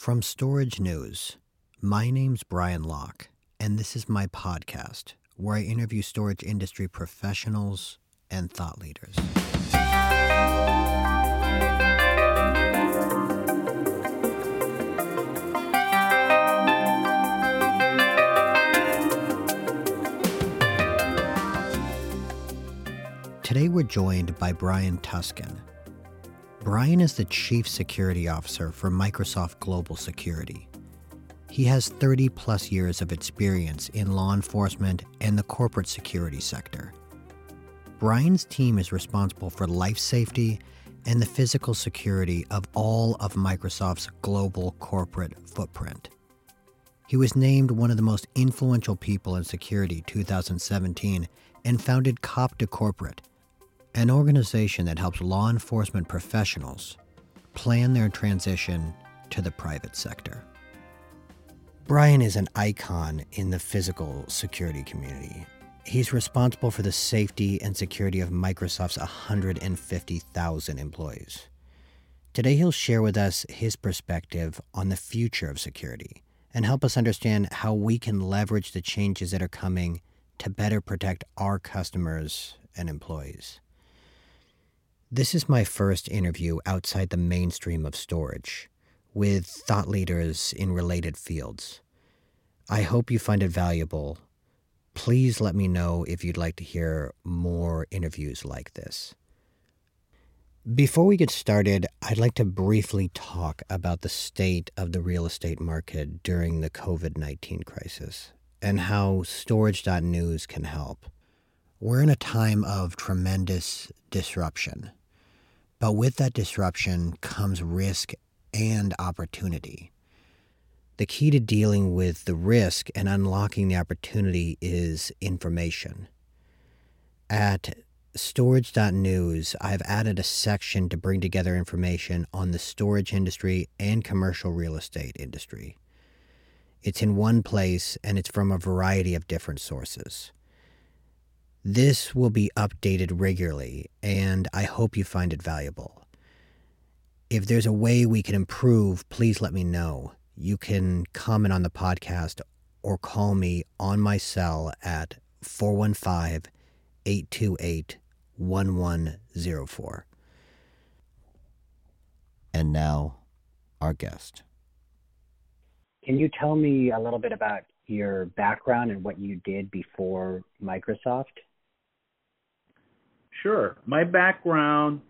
From Storage News, my name's Brian Locke, and this is my podcast where I interview storage industry professionals and thought leaders. Today we're joined by Brian Tuskan. Brian is the Chief Security Officer for Microsoft Global Security. He has 30 plus years of experience in law enforcement and the corporate security sector. Brian's team is responsible for life safety and the physical security of all of Microsoft's global corporate footprint. He was named one of the most influential people in security 2017 and founded Cop2 Corporate, an organization that helps law enforcement professionals plan their transition to the private sector. Brian is an icon in the physical security community. He's responsible for the safety and security of Microsoft's 150,000 employees. Today, he'll share with us his perspective on the future of security and help us understand how we can leverage the changes that are coming to better protect our customers and employees. This is my first interview outside the mainstream of storage with thought leaders in related fields. I hope you find it valuable. Please let me know if you'd like to hear more interviews like this. Before we get started, I'd like to briefly talk about the state of the real estate market during the COVID 19 crisis and how Storage.news can help. We're in a time of tremendous disruption. But with that disruption comes risk and opportunity. The key to dealing with the risk and unlocking the opportunity is information. At storage.news, I've added a section to bring together information on the storage industry and commercial real estate industry. It's in one place and it's from a variety of different sources. This will be updated regularly, and I hope you find it valuable. If there's a way we can improve, please let me know. You can comment on the podcast or call me on my cell at 415 828 1104. And now, our guest. Can you tell me a little bit about your background and what you did before Microsoft? Sure. My background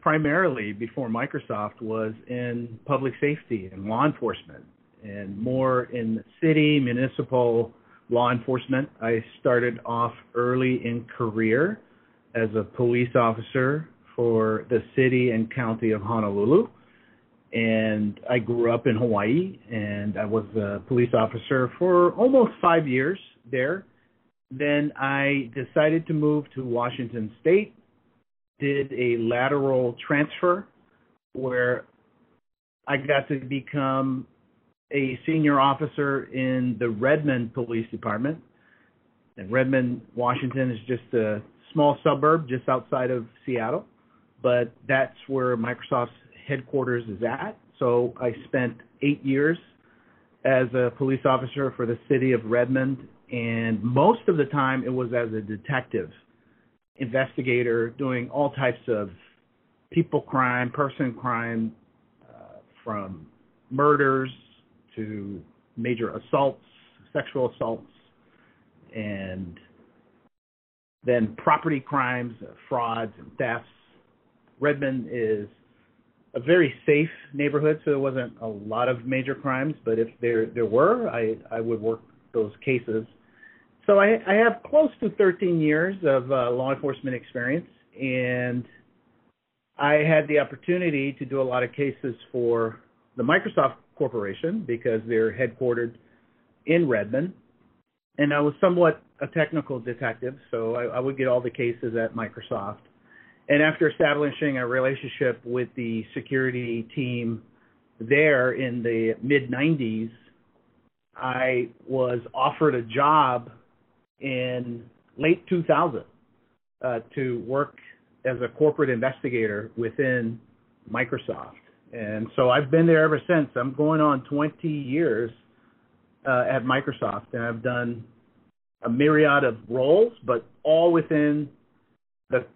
primarily before Microsoft was in public safety and law enforcement and more in city, municipal law enforcement. I started off early in career as a police officer for the city and county of Honolulu. And I grew up in Hawaii and I was a police officer for almost five years there then I decided to move to Washington State, did a lateral transfer where I got to become a senior officer in the Redmond Police Department. And Redmond, Washington is just a small suburb just outside of Seattle, but that's where Microsoft's headquarters is at. So I spent eight years as a police officer for the city of Redmond and most of the time it was as a detective investigator doing all types of people crime person crime uh, from murders to major assaults sexual assaults and then property crimes frauds and thefts. Redmond is a very safe neighborhood so there wasn't a lot of major crimes but if there there were i i would work those cases so I, I have close to 13 years of uh, law enforcement experience, and I had the opportunity to do a lot of cases for the Microsoft Corporation because they're headquartered in Redmond, and I was somewhat a technical detective, so I, I would get all the cases at Microsoft. And after establishing a relationship with the security team there in the mid 90s, I was offered a job in late 2000 uh, to work as a corporate investigator within Microsoft. And so I've been there ever since. I'm going on 20 years uh, at Microsoft, and I've done a myriad of roles, but all within the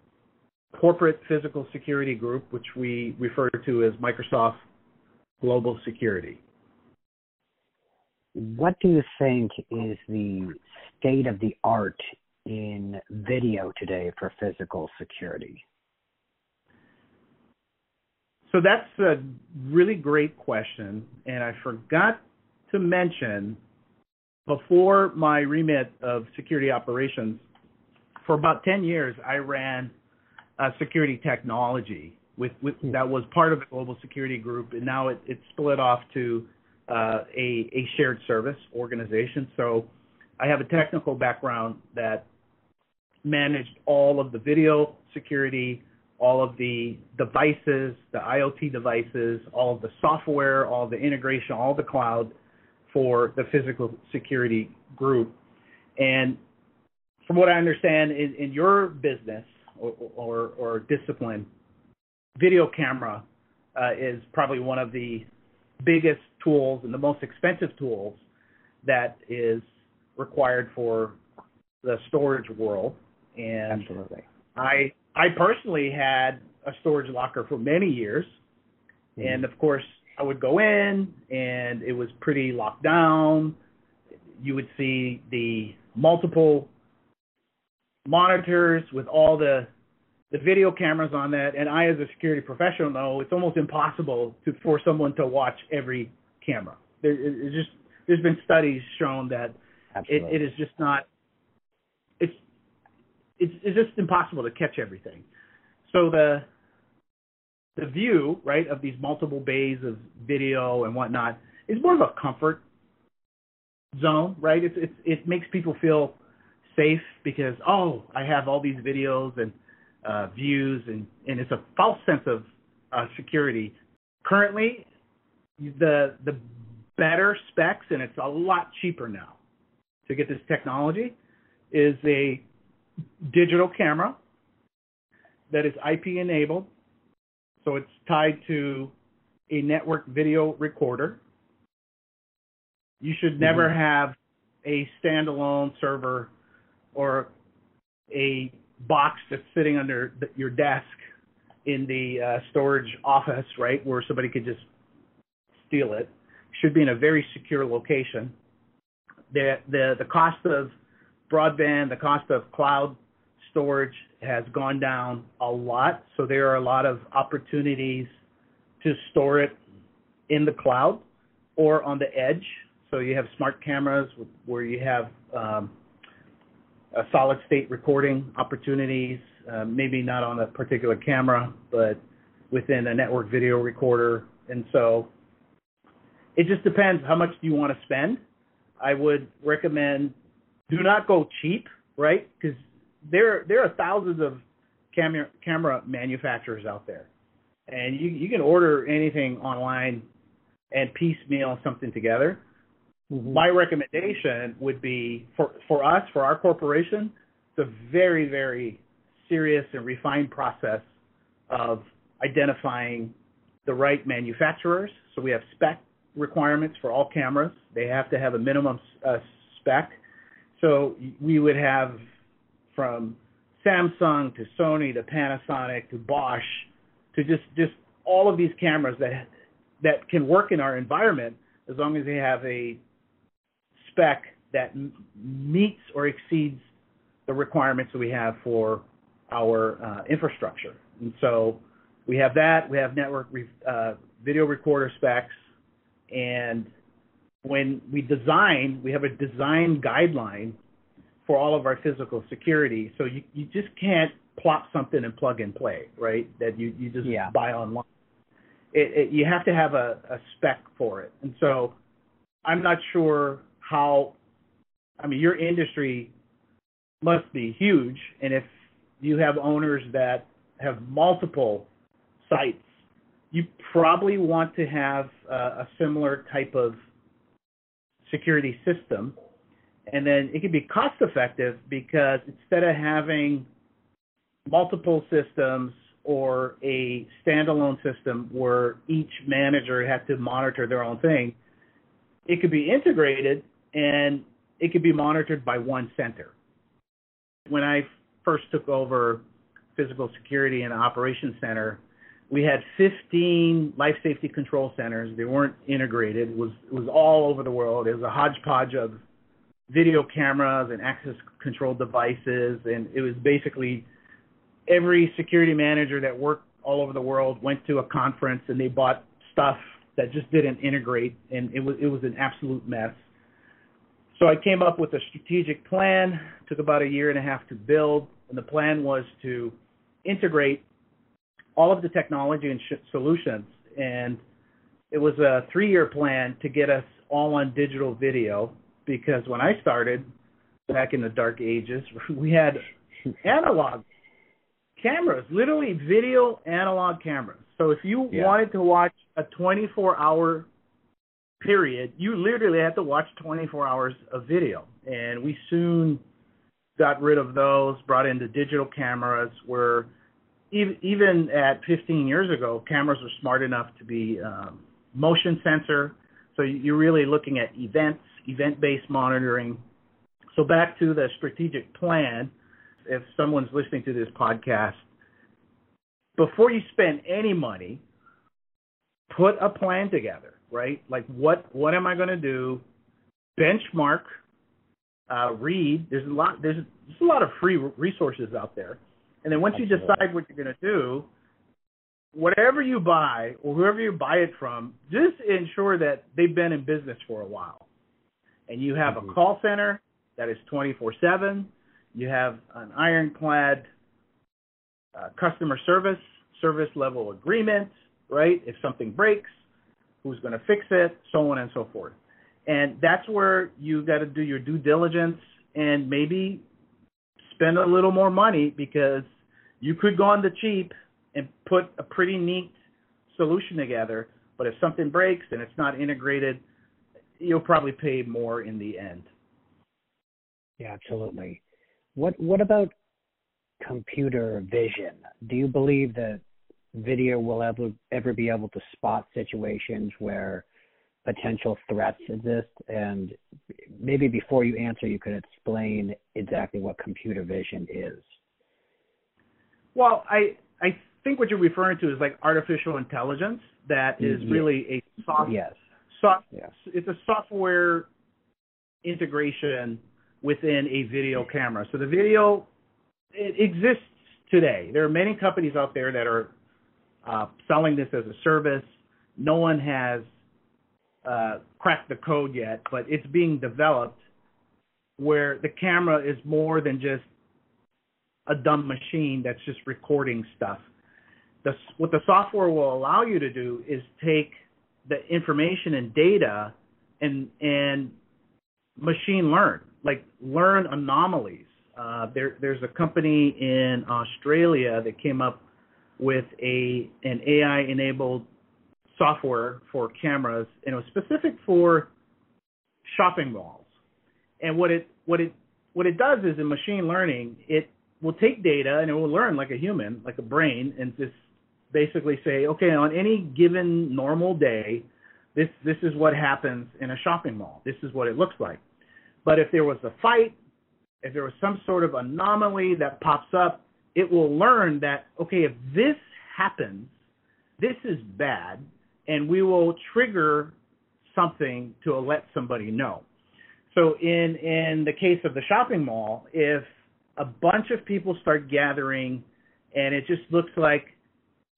corporate physical security group, which we refer to as Microsoft Global Security. What do you think is the state of the art in video today for physical security? So that's a really great question. And I forgot to mention before my remit of security operations, for about 10 years, I ran uh, security technology with, with hmm. that was part of the global security group, and now it, it's split off to uh, a, a shared service organization. So I have a technical background that managed all of the video security, all of the devices, the IoT devices, all of the software, all the integration, all the cloud for the physical security group. And from what I understand, in, in your business or, or, or, discipline, video camera uh, is probably one of the biggest tools and the most expensive tools that is required for the storage world. And Absolutely. I I personally had a storage locker for many years, mm-hmm. and of course I would go in and it was pretty locked down. You would see the multiple monitors with all the the video cameras on that and I as a security professional know it's almost impossible to for someone to watch every camera. There it's just there's been studies shown that it, it is just not it's it's it's just impossible to catch everything. So the the view, right, of these multiple bays of video and whatnot is more of a comfort zone, right? It's, it's it makes people feel safe because oh, I have all these videos and uh, views, and and it's a false sense of uh, security. Currently, the the better specs, and it's a lot cheaper now to get this technology, is a digital camera that is IP enabled so it's tied to a network video recorder. You should never mm-hmm. have a standalone server or a box that's sitting under the, your desk in the uh, storage office, right, where somebody could just steal it. Should be in a very secure location. The the the cost of broadband, the cost of cloud storage has gone down a lot. So there are a lot of opportunities to store it in the cloud or on the edge. So you have smart cameras where you have um, a solid state recording opportunities, uh, maybe not on a particular camera, but within a network video recorder. And so it just depends how much do you want to spend. I would recommend do not go cheap, right? Because there there are thousands of camera camera manufacturers out there, and you you can order anything online and piecemeal something together. Mm-hmm. My recommendation would be for for us for our corporation, it's a very very serious and refined process of identifying the right manufacturers. So we have spec requirements for all cameras. They have to have a minimum uh, spec. So we would have from Samsung to Sony to Panasonic to Bosch to just just all of these cameras that that can work in our environment as long as they have a spec that meets or exceeds the requirements that we have for our uh, infrastructure. And so we have that. We have network re- uh, video recorder specs, and when we design, we have a design guideline for all of our physical security. So you, you just can't plop something and plug and play, right? That you, you just yeah. buy online. It, it, you have to have a, a spec for it. And so I'm not sure how, I mean, your industry must be huge. And if you have owners that have multiple sites, you probably want to have a, a similar type of security system and then it can be cost effective because instead of having multiple systems or a standalone system where each manager had to monitor their own thing. It could be integrated and it could be monitored by one center. When I first took over physical security and operations center, we had 15 life safety control centers. They weren't integrated. It was it was all over the world. It was a hodgepodge of video cameras and access control devices, and it was basically every security manager that worked all over the world went to a conference and they bought stuff that just didn't integrate, and it was it was an absolute mess. So I came up with a strategic plan. Took about a year and a half to build, and the plan was to integrate all of the technology and sh- solutions. And it was a three-year plan to get us all on digital video because when I started back in the dark ages, we had analog cameras, literally video analog cameras. So if you yeah. wanted to watch a 24-hour period, you literally had to watch 24 hours of video. And we soon got rid of those, brought in the digital cameras where even at 15 years ago, cameras were smart enough to be um, motion sensor. So you're really looking at events, event-based monitoring. So back to the strategic plan, if someone's listening to this podcast, before you spend any money, put a plan together, right? Like what what am I going to do? Benchmark, uh, read. There's a lot. There's, there's a lot of free resources out there and then once you decide what you're going to do, whatever you buy or whoever you buy it from, just ensure that they've been in business for a while. And you have mm-hmm. a call center that is 24 7. You have an ironclad uh, customer service, service level agreement, right? If something breaks, who's going to fix it, so on and so forth. And that's where you've got to do your due diligence and maybe spend a little more money because you could go on the cheap and put a pretty neat solution together, but if something breaks and it's not integrated, you'll probably pay more in the end. Yeah, absolutely. What what about computer vision? Do you believe that video will ever ever be able to spot situations where potential threats exist? And maybe before you answer, you could explain exactly what computer vision is. Well, I I think what you're referring to is like artificial intelligence that is yes. really a soft yes. soft yes. it's a software integration within a video camera. So the video it exists today. There are many companies out there that are uh, selling this as a service. No one has uh, cracked the code yet, but it's being developed where the camera is more than just a dumb machine that's just recording stuff. The, what the software will allow you to do is take the information and data and and machine learn, like learn anomalies. Uh, there, there's a company in Australia that came up with a an AI enabled software for cameras, and it was specific for shopping malls. And what it what it what it does is in machine learning, it will take data and it will learn like a human, like a brain, and just basically say, okay, on any given normal day, this this is what happens in a shopping mall. This is what it looks like. But if there was a fight, if there was some sort of anomaly that pops up, it will learn that okay, if this happens, this is bad, and we will trigger something to let somebody know. So in in the case of the shopping mall, if a bunch of people start gathering and it just looks like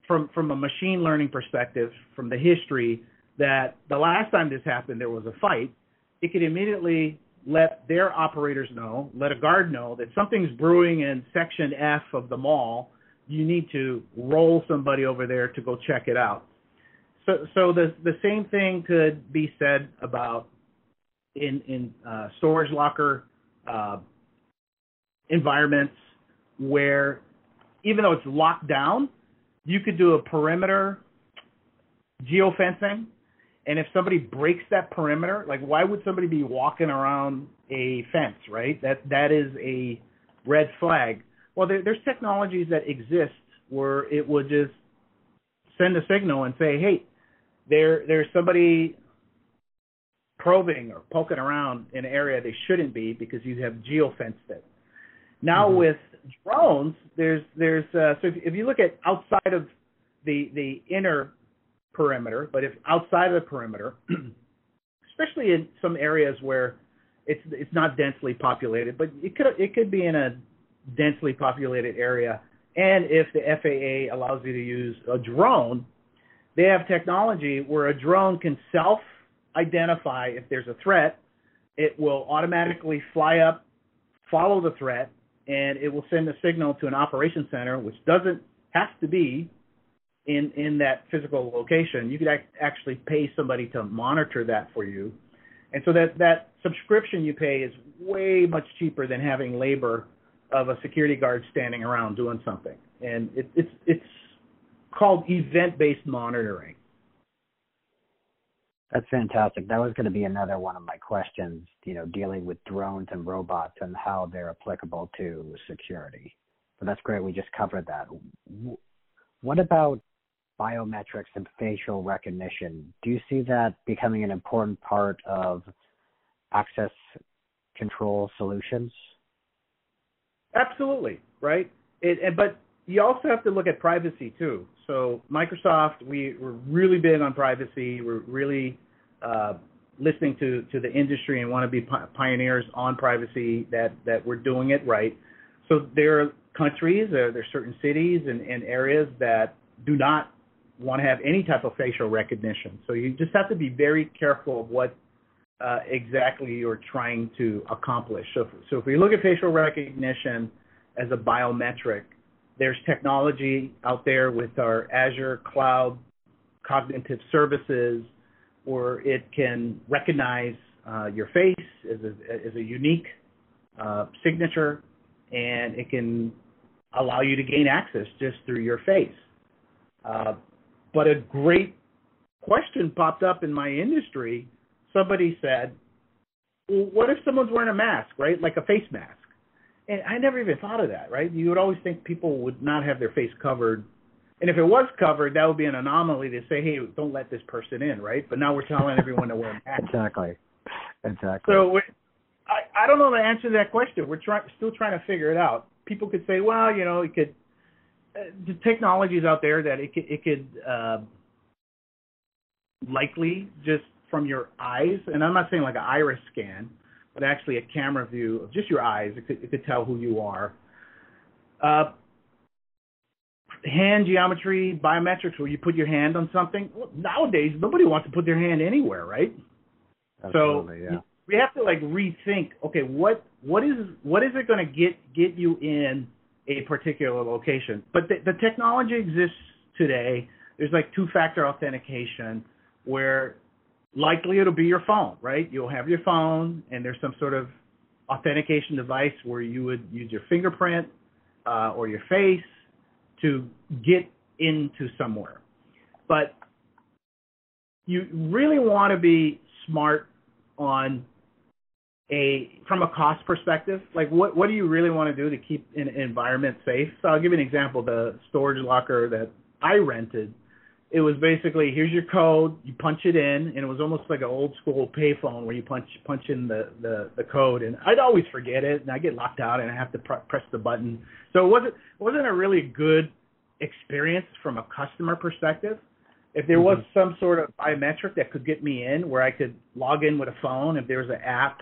from from a machine learning perspective from the history that the last time this happened there was a fight it could immediately let their operators know let a guard know that something's brewing in section f of the mall you need to roll somebody over there to go check it out so so the the same thing could be said about in in uh, storage locker uh, environments where even though it's locked down, you could do a perimeter geofencing. And if somebody breaks that perimeter, like why would somebody be walking around a fence, right? That that is a red flag. Well, there, there's technologies that exist where it would just send a signal and say, "Hey, there there's somebody probing or poking around in an area they shouldn't be because you have geofenced it." Now mm-hmm. with drones, there's there's uh, so if, if you look at outside of the the inner perimeter, but if outside of the perimeter, especially in some areas where it's it's not densely populated, but it could it could be in a densely populated area. And if the FAA allows you to use a drone, they have technology where a drone can self identify if there's a threat. It will automatically fly up, follow the threat, and it will send a signal to an operation center, which doesn't have to be in in that physical location. You could actually pay somebody to monitor that for you, and so that that subscription you pay is way much cheaper than having labor of a security guard standing around doing something. And it, it's it's called event-based monitoring. That's fantastic. That was going to be another one of my questions, you know, dealing with drones and robots and how they're applicable to security. But that's great. We just covered that. What about biometrics and facial recognition. Do you see that becoming an important part of access control solutions? Absolutely, right? It, but you also have to look at privacy too. So Microsoft, we, we're really big on privacy. We're really uh, listening to, to the industry and want to be pioneers on privacy that, that we're doing it right. So there are countries, there, there are certain cities and, and areas that do not want to have any type of facial recognition. So you just have to be very careful of what uh, exactly you're trying to accomplish. So, so if we look at facial recognition as a biometric, there's technology out there with our Azure cloud cognitive services where it can recognize uh, your face as a, as a unique uh, signature and it can allow you to gain access just through your face. Uh, but a great question popped up in my industry. Somebody said, well, what if someone's wearing a mask, right? Like a face mask. And I never even thought of that, right? You would always think people would not have their face covered. And if it was covered, that would be an anomaly to say, hey, don't let this person in, right? But now we're telling everyone to wear a mask. Exactly. Exactly. So I, I don't know the answer to that question. We're trying, still trying to figure it out. People could say, well, you know, it could the technologies out there that it could, it could uh, likely just from your eyes, and I'm not saying like an iris scan, but actually a camera view of just your eyes. It could, it could tell who you are. Uh, hand geometry, biometrics, where you put your hand on something. Well, nowadays, nobody wants to put their hand anywhere, right? Absolutely, so yeah. we have to like rethink. Okay, what what is what is it going to get get you in a particular location. But the, the technology exists today. There's like two-factor authentication where likely it'll be your phone, right? You'll have your phone and there's some sort of authentication device where you would use your fingerprint uh, or your face to get into somewhere. But you really want to be smart on a from a cost perspective, like what what do you really want to do to keep an environment safe? So I'll give you an example. The storage locker that I rented, it was basically here's your code, you punch it in, and it was almost like an old school payphone where you punch punch in the the, the code, and I'd always forget it, and I get locked out, and I have to pr- press the button. So it wasn't it wasn't a really good experience from a customer perspective. If there was mm-hmm. some sort of biometric that could get me in, where I could log in with a phone, if there was an app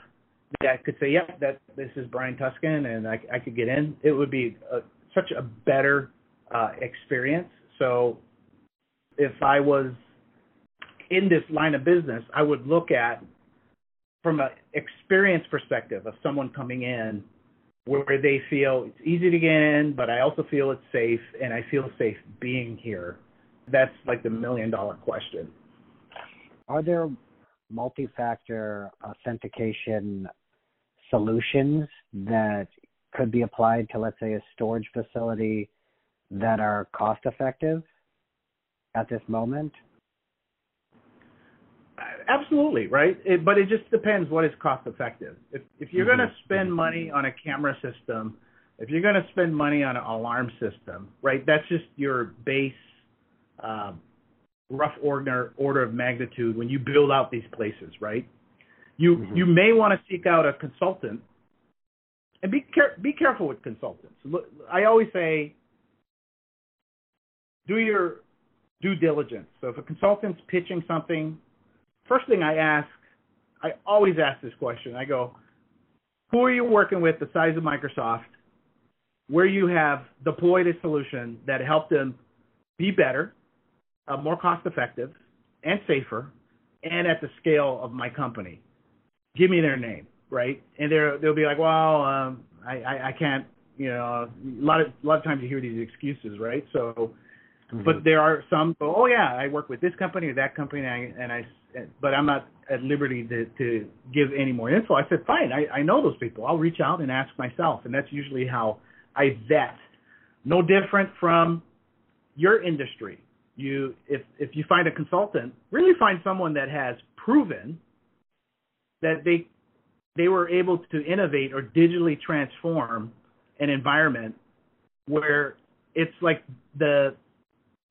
that could say, "Yep, that this is Brian Tuskan," and I, I could get in. It would be a, such a better uh, experience. So, if I was in this line of business, I would look at from an experience perspective of someone coming in where they feel it's easy to get in, but I also feel it's safe, and I feel safe being here. That's like the million dollar question. Are there multi-factor authentication solutions that could be applied to, let's say, a storage facility that are cost effective at this moment? Absolutely, right? It, but it just depends what is cost effective. If if you're mm-hmm. going to spend money on a camera system if you're going to spend money on an alarm system, right, that's just your base uh, rough order order of magnitude when you build out these places, right? You mm-hmm. you may want to seek out a consultant, and be care- be careful with consultants. I always say, do your due diligence. So if a consultant's pitching something, first thing I ask, I always ask this question. I go, who are you working with the size of Microsoft, where you have deployed a solution that helped them be better, uh, more cost effective, and safer, and at the scale of my company. Give me their name, right? And they'll be like, well, um, I, I, I can't, you know, a lot of a lot of times you hear these excuses, right? So, mm-hmm. but there are some. Oh yeah, I work with this company or that company, and I, and I but I'm not at liberty to, to give any more info. I said, fine, I, I know those people. I'll reach out and ask myself, and that's usually how I vet. No different from your industry. You, if if you find a consultant, really find someone that has proven that they they were able to innovate or digitally transform an environment where it's like the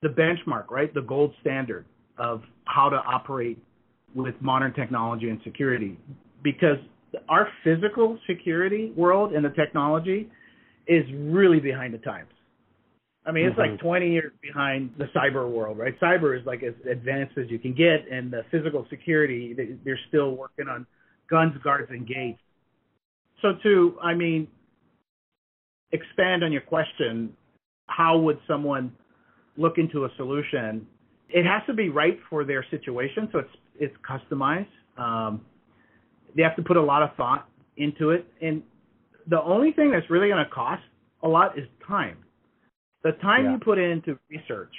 the benchmark, right? The gold standard of how to operate with modern technology and security because our physical security world and the technology is really behind the times. I mean, it's mm-hmm. like 20 years behind the cyber world, right? Cyber is like as advanced as you can get, and the physical security, they're still working on guns, guards, and gates. So, to, I mean, expand on your question, how would someone look into a solution? It has to be right for their situation. So it's it's customized. Um, they have to put a lot of thought into it, and the only thing that's really going to cost a lot is time. The time yeah. you put into research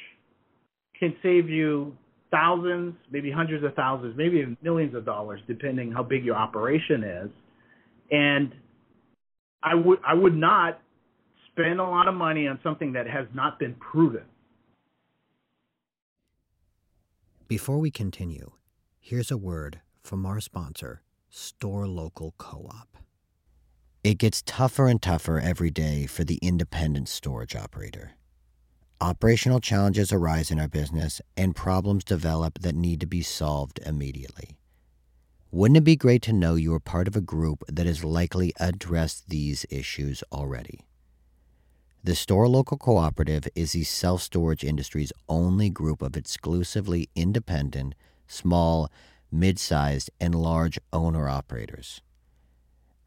can save you thousands, maybe hundreds of thousands, maybe millions of dollars, depending how big your operation is. And I would I would not spend a lot of money on something that has not been proven. Before we continue, Here's a word from our sponsor, Store Local Co op. It gets tougher and tougher every day for the independent storage operator. Operational challenges arise in our business and problems develop that need to be solved immediately. Wouldn't it be great to know you are part of a group that has likely addressed these issues already? The Store Local Cooperative is the self storage industry's only group of exclusively independent small, mid sized, and large owner operators.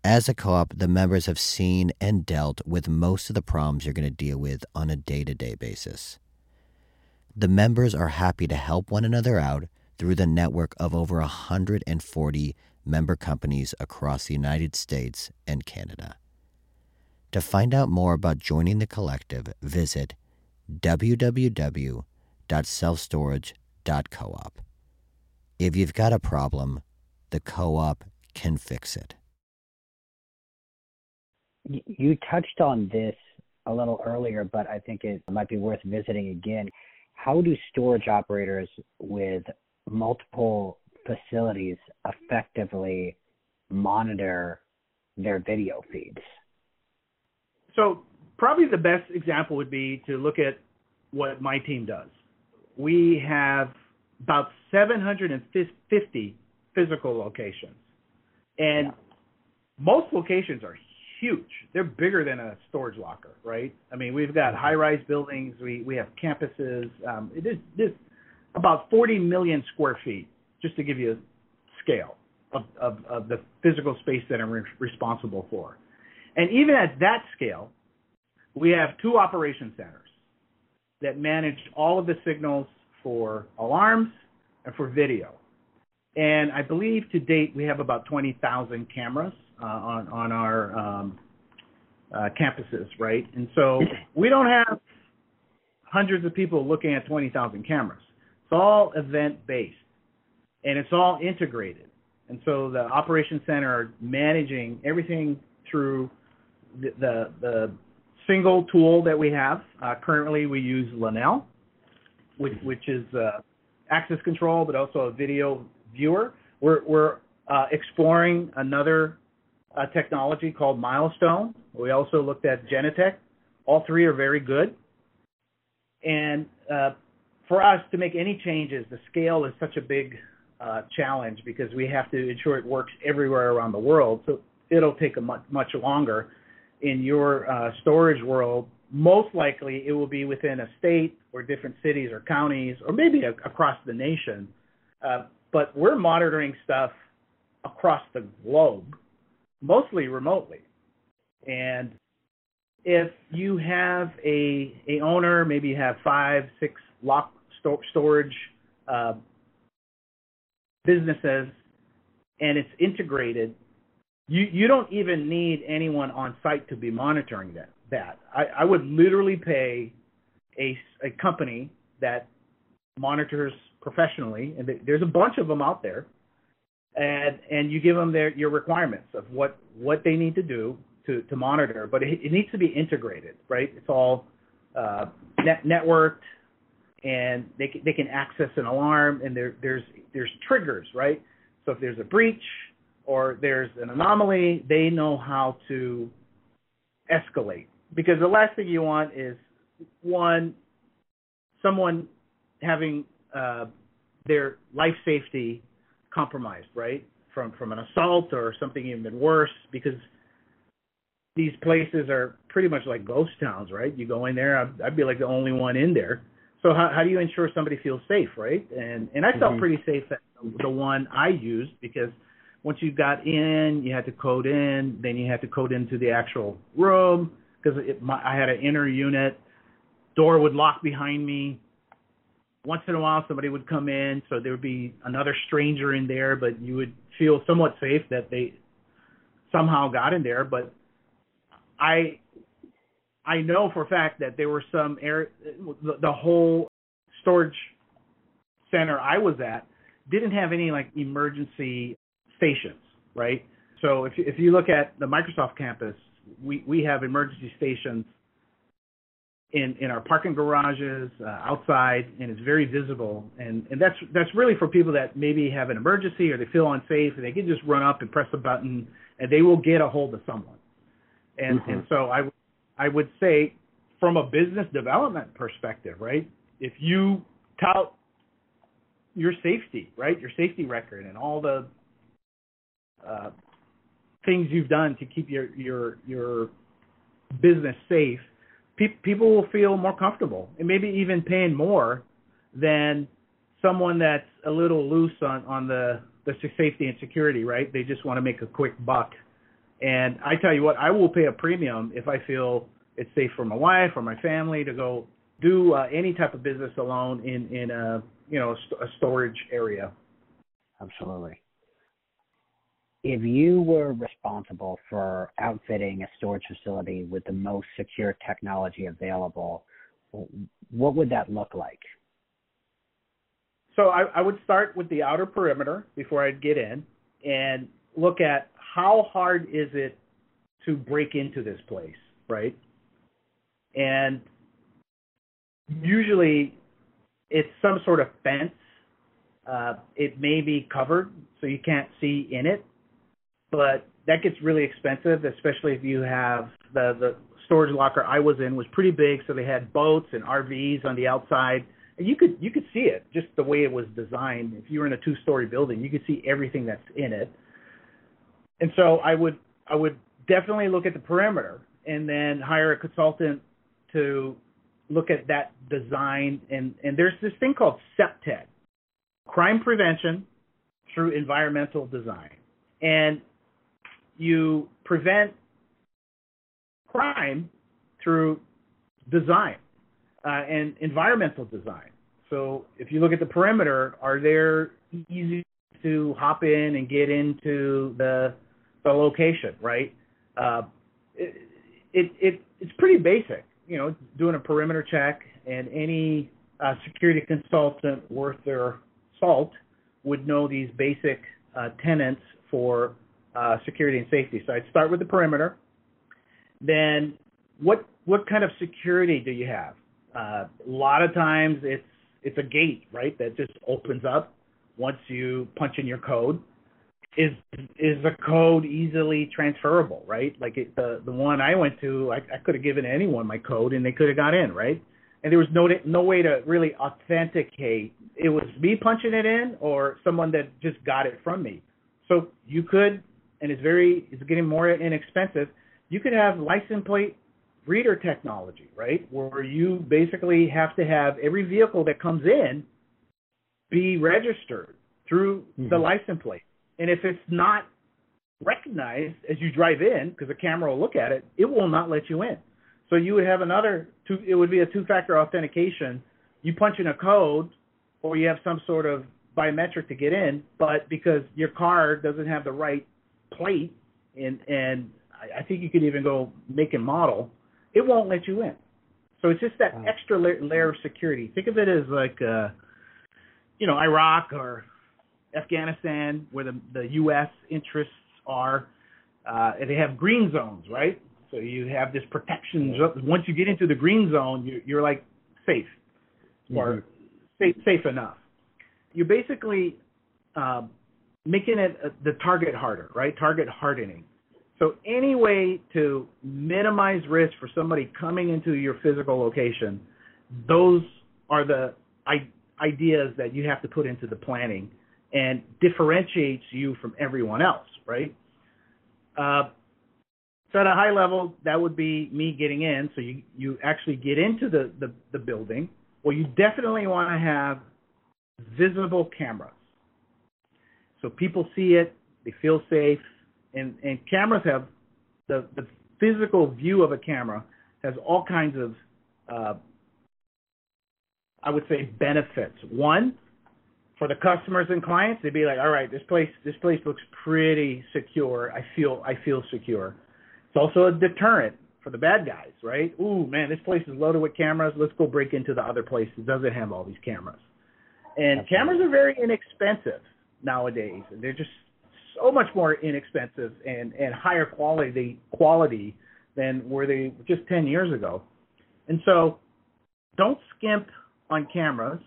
As a co op, the members have seen and dealt with most of the problems you're going to deal with on a day to day basis. The members are happy to help one another out through the network of over 140 member companies across the United States and Canada. To find out more about joining the collective, visit www.selfstorage.coop. If you've got a problem, the co op can fix it. You touched on this a little earlier, but I think it might be worth visiting again. How do storage operators with multiple facilities effectively monitor their video feeds? So, probably the best example would be to look at what my team does. We have about 750 physical locations. And yeah. most locations are huge. They're bigger than a storage locker, right? I mean, we've got high rise buildings, we, we have campuses. Um, it is this about 40 million square feet, just to give you a scale of, of, of the physical space that I'm re- responsible for. And even at that scale, we have two operation centers that manage all of the signals for alarms and for video. And I believe to date we have about 20,000 cameras uh, on on our um, uh, campuses, right? And so we don't have hundreds of people looking at 20,000 cameras. It's all event based, and it's all integrated. And so the operation center are managing everything through the the, single tool that we have. Uh, currently, we use Lenel, which, which is uh, access control, but also a video viewer. We're, we're uh, exploring another uh, technology called Milestone. We also looked at Genetec. All three are very good. And uh, for us to make any changes, the scale is such a big uh, challenge because we have to ensure it works everywhere around the world. So it'll take a much much longer. In your uh, storage world, most likely it will be within a state or different cities or counties or maybe a, across the nation. Uh, but we're monitoring stuff across the globe, mostly remotely. And if you have a a owner, maybe you have five, six lock sto- storage uh, businesses, and it's integrated, you you don't even need anyone on site to be monitoring that. That I, I would literally pay a a company that monitors professionally, and there's a bunch of them out there, and and you give them their your requirements of what what they need to do to to monitor, but it, it needs to be integrated, right? It's all uh, net, networked, and they can, they can access an alarm, and there there's there's triggers, right? So if there's a breach or there's an anomaly, they know how to escalate. Because the last thing you want is one someone having uh, their life safety compromised, right? From from an assault or something even worse, because these places are pretty much like ghost towns, right? You go in there, I'd, I'd be like the only one in there. So how how do you ensure somebody feels safe, right? And and I felt mm-hmm. pretty safe at the one I used because once you got in, you had to code in, then you had to code into the actual room because I had an inner unit. Door would lock behind me. Once in a while, somebody would come in, so there would be another stranger in there, but you would feel somewhat safe that they somehow got in there. But I I know for a fact that there were some air the, the whole storage center I was at didn't have any like emergency stations, right? So if if you look at the Microsoft campus, we we have emergency stations in in our parking garages, uh, outside, and it's very visible. And and that's that's really for people that maybe have an emergency or they feel unsafe, and they can just run up and press a button, and they will get a hold of someone. And mm-hmm. and so I I would say from a business development perspective, right? If you tout your safety, right, your safety record, and all the things you've done to keep your your your business safe, pe- people will feel more comfortable and maybe even paying more than someone that's a little loose on on the the safety and security, right? They just want to make a quick buck. And I tell you what, I will pay a premium if I feel it's safe for my wife or my family to go do uh, any type of business alone in in a you know a storage area. Absolutely if you were responsible for outfitting a storage facility with the most secure technology available, what would that look like? So I, I would start with the outer perimeter before I'd get in and look at how hard is it to break into this place, right? And usually it's some sort of fence. Uh, it may be covered so you can't see in it but that gets really expensive, especially if you have the the storage locker I was in was pretty big, so they had boats and RVs on the outside, and you could you could see it just the way it was designed. If you were in a two story building, you could see everything that's in it. And so I would I would definitely look at the perimeter and then hire a consultant to look at that design and and there's this thing called CPTED, crime prevention through environmental design. And you prevent crime through design uh, and environmental design. So if you look at the perimeter, are there easy to hop in and get into the the location, right? Uh, it, it, it it's pretty basic, you know, doing a perimeter check, and any uh, security consultant worth their salt would know these basic uh, tenants for uh, security and safety. So I'd start with the perimeter. Then what what kind of security do you have? Uh, a lot of times it's it's a gate, right, that just opens up once you punch in your code. is is the code easily transferable, right? Like it, the the one I went to, I, I could have given anyone my code and they could have got in, right? And there was no no way to really authenticate. It was me punching it in or someone that just got it from me. So you could, and it's very it's getting more inexpensive. You could have license plate reader technology, right? Where you basically have to have every vehicle that comes in be registered through mm-hmm. the license plate. And if it's not recognized as you drive in, because the camera will look at it, it will not let you in. So you would have another two. It would be a two-factor authentication. You punch in a code, or you have some sort of biometric to get in, but because your car doesn't have the right plate, and and I think you could even go make and model, it won't let you in. So it's just that wow. extra layer of security. Think of it as like, uh, you know, Iraq or Afghanistan, where the the U.S. interests are, uh, and they have green zones, right? So you have this protection. Once you get into the green zone, you're, you're like safe, mm-hmm. or safe safe enough. You're basically uh, making it uh, the target harder, right? Target hardening. So any way to minimize risk for somebody coming into your physical location, those are the I- ideas that you have to put into the planning and differentiates you from everyone else, right? Uh, so at a high level, that would be me getting in. So you you actually get into the the, the building. Well, you definitely want to have visible cameras, so people see it, they feel safe, and and cameras have the the physical view of a camera has all kinds of uh, I would say benefits. One, for the customers and clients, they'd be like, all right, this place this place looks pretty secure. I feel I feel secure. It's also a deterrent for the bad guys, right? Ooh, man, this place is loaded with cameras. Let's go break into the other place that doesn't have all these cameras. And cameras are very inexpensive nowadays. They're just so much more inexpensive and and higher quality quality than were they just 10 years ago. And so don't skimp on cameras.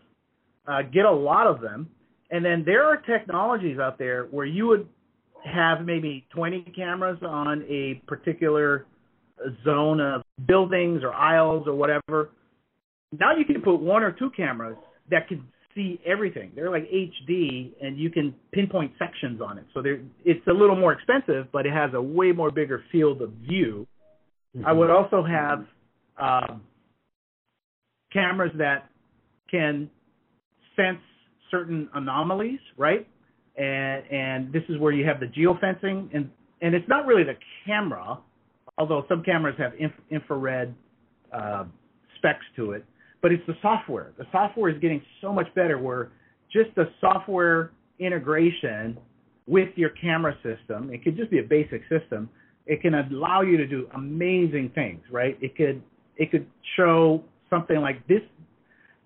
Uh, get a lot of them. And then there are technologies out there where you would have maybe 20 cameras on a particular zone of buildings or aisles or whatever. Now you can put one or two cameras that can see everything. They're like HD, and you can pinpoint sections on it. So it's a little more expensive, but it has a way more bigger field of view. Mm-hmm. I would also have um, cameras that can sense certain anomalies, right? And and this is where you have the geofencing, and and it's not really the camera, although some cameras have inf- infrared uh, specs to it but it's the software. The software is getting so much better where just the software integration with your camera system, it could just be a basic system, it can allow you to do amazing things, right? It could it could show something like this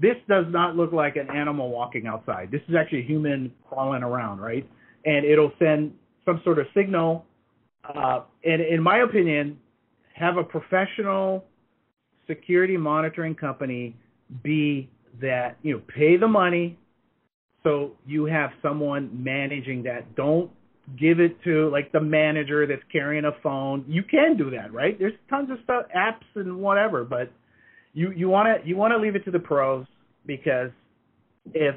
this does not look like an animal walking outside. This is actually a human crawling around, right? And it'll send some sort of signal. Uh, and in my opinion, have a professional security monitoring company be that you know pay the money so you have someone managing that. Don't give it to like the manager that's carrying a phone. You can do that right? There's tons of stuff apps and whatever but you you want to you want to leave it to the pros because if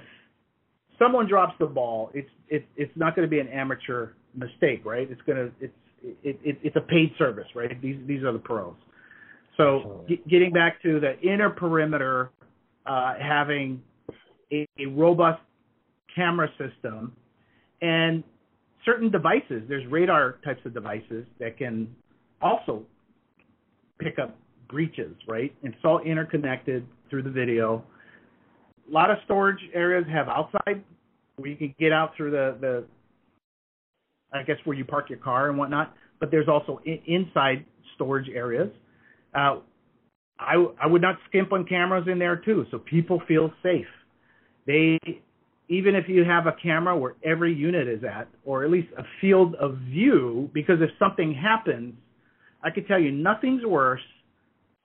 someone drops the ball it's it's it's not going to be an amateur mistake right? It's going to it's it, it, it's a paid service right? These these are the pros. So g- getting back to the inner perimeter uh, having a, a robust camera system and certain devices. There's radar types of devices that can also pick up breaches, right? And it's all interconnected through the video. A lot of storage areas have outside where you can get out through the, the I guess where you park your car and whatnot. But there's also in, inside storage areas. Uh, I I would not skimp on cameras in there too, so people feel safe. They even if you have a camera where every unit is at, or at least a field of view, because if something happens, I could tell you nothing's worse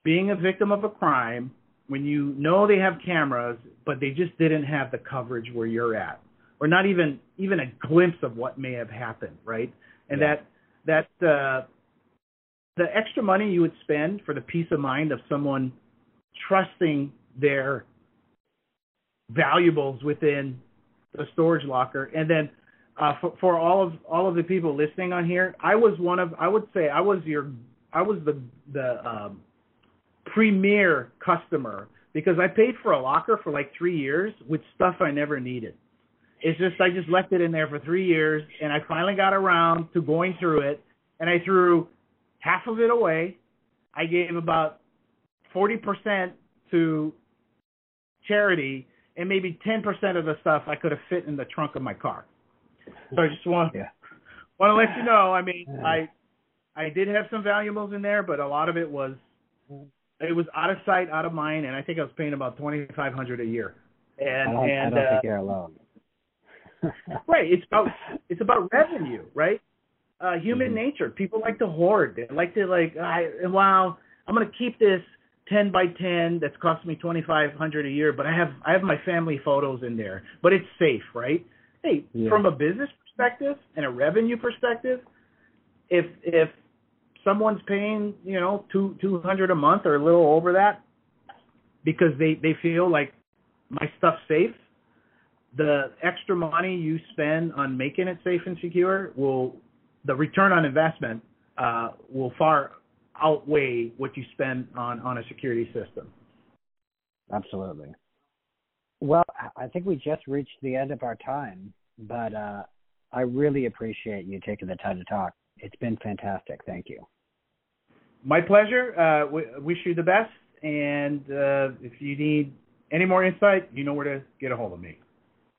being a victim of a crime when you know they have cameras, but they just didn't have the coverage where you're at. or not even even a glimpse of what may have happened, right? And yeah. that that uh, the extra money you would spend for the peace of mind of someone trusting their valuables within the storage locker, and then uh, for, for all of all of the people listening on here, I was one of I would say I was your I was the the um, premier customer because I paid for a locker for like three years with stuff I never needed. It's just I just left it in there for three years, and I finally got around to going through it, and I threw half of it away. I gave about forty percent to charity, and maybe ten percent of the stuff I could have fit in the trunk of my car. So I just want yeah. want to let you know. I mean, I I did have some valuables in there, but a lot of it was it was out of sight, out of mind, and I think I was paying about twenty five hundred a year. And I don't, and I don't uh, think you're alone. right. It's about it's about revenue, right? Uh, human mm-hmm. nature. People like to hoard. They like to like. I wow. I'm gonna keep this ten by ten that's cost me twenty five hundred a year, but I have I have my family photos in there, but it's safe, right? Hey, yeah. from a business perspective and a revenue perspective, if if someone's paying you know two two hundred a month or a little over that because they they feel like my stuff's safe the extra money you spend on making it safe and secure will the return on investment uh, will far outweigh what you spend on on a security system. Absolutely. Well, I think we just reached the end of our time, but uh, I really appreciate you taking the time to talk. It's been fantastic. Thank you. My pleasure. Uh, wish you the best. And uh, if you need any more insight, you know where to get a hold of me.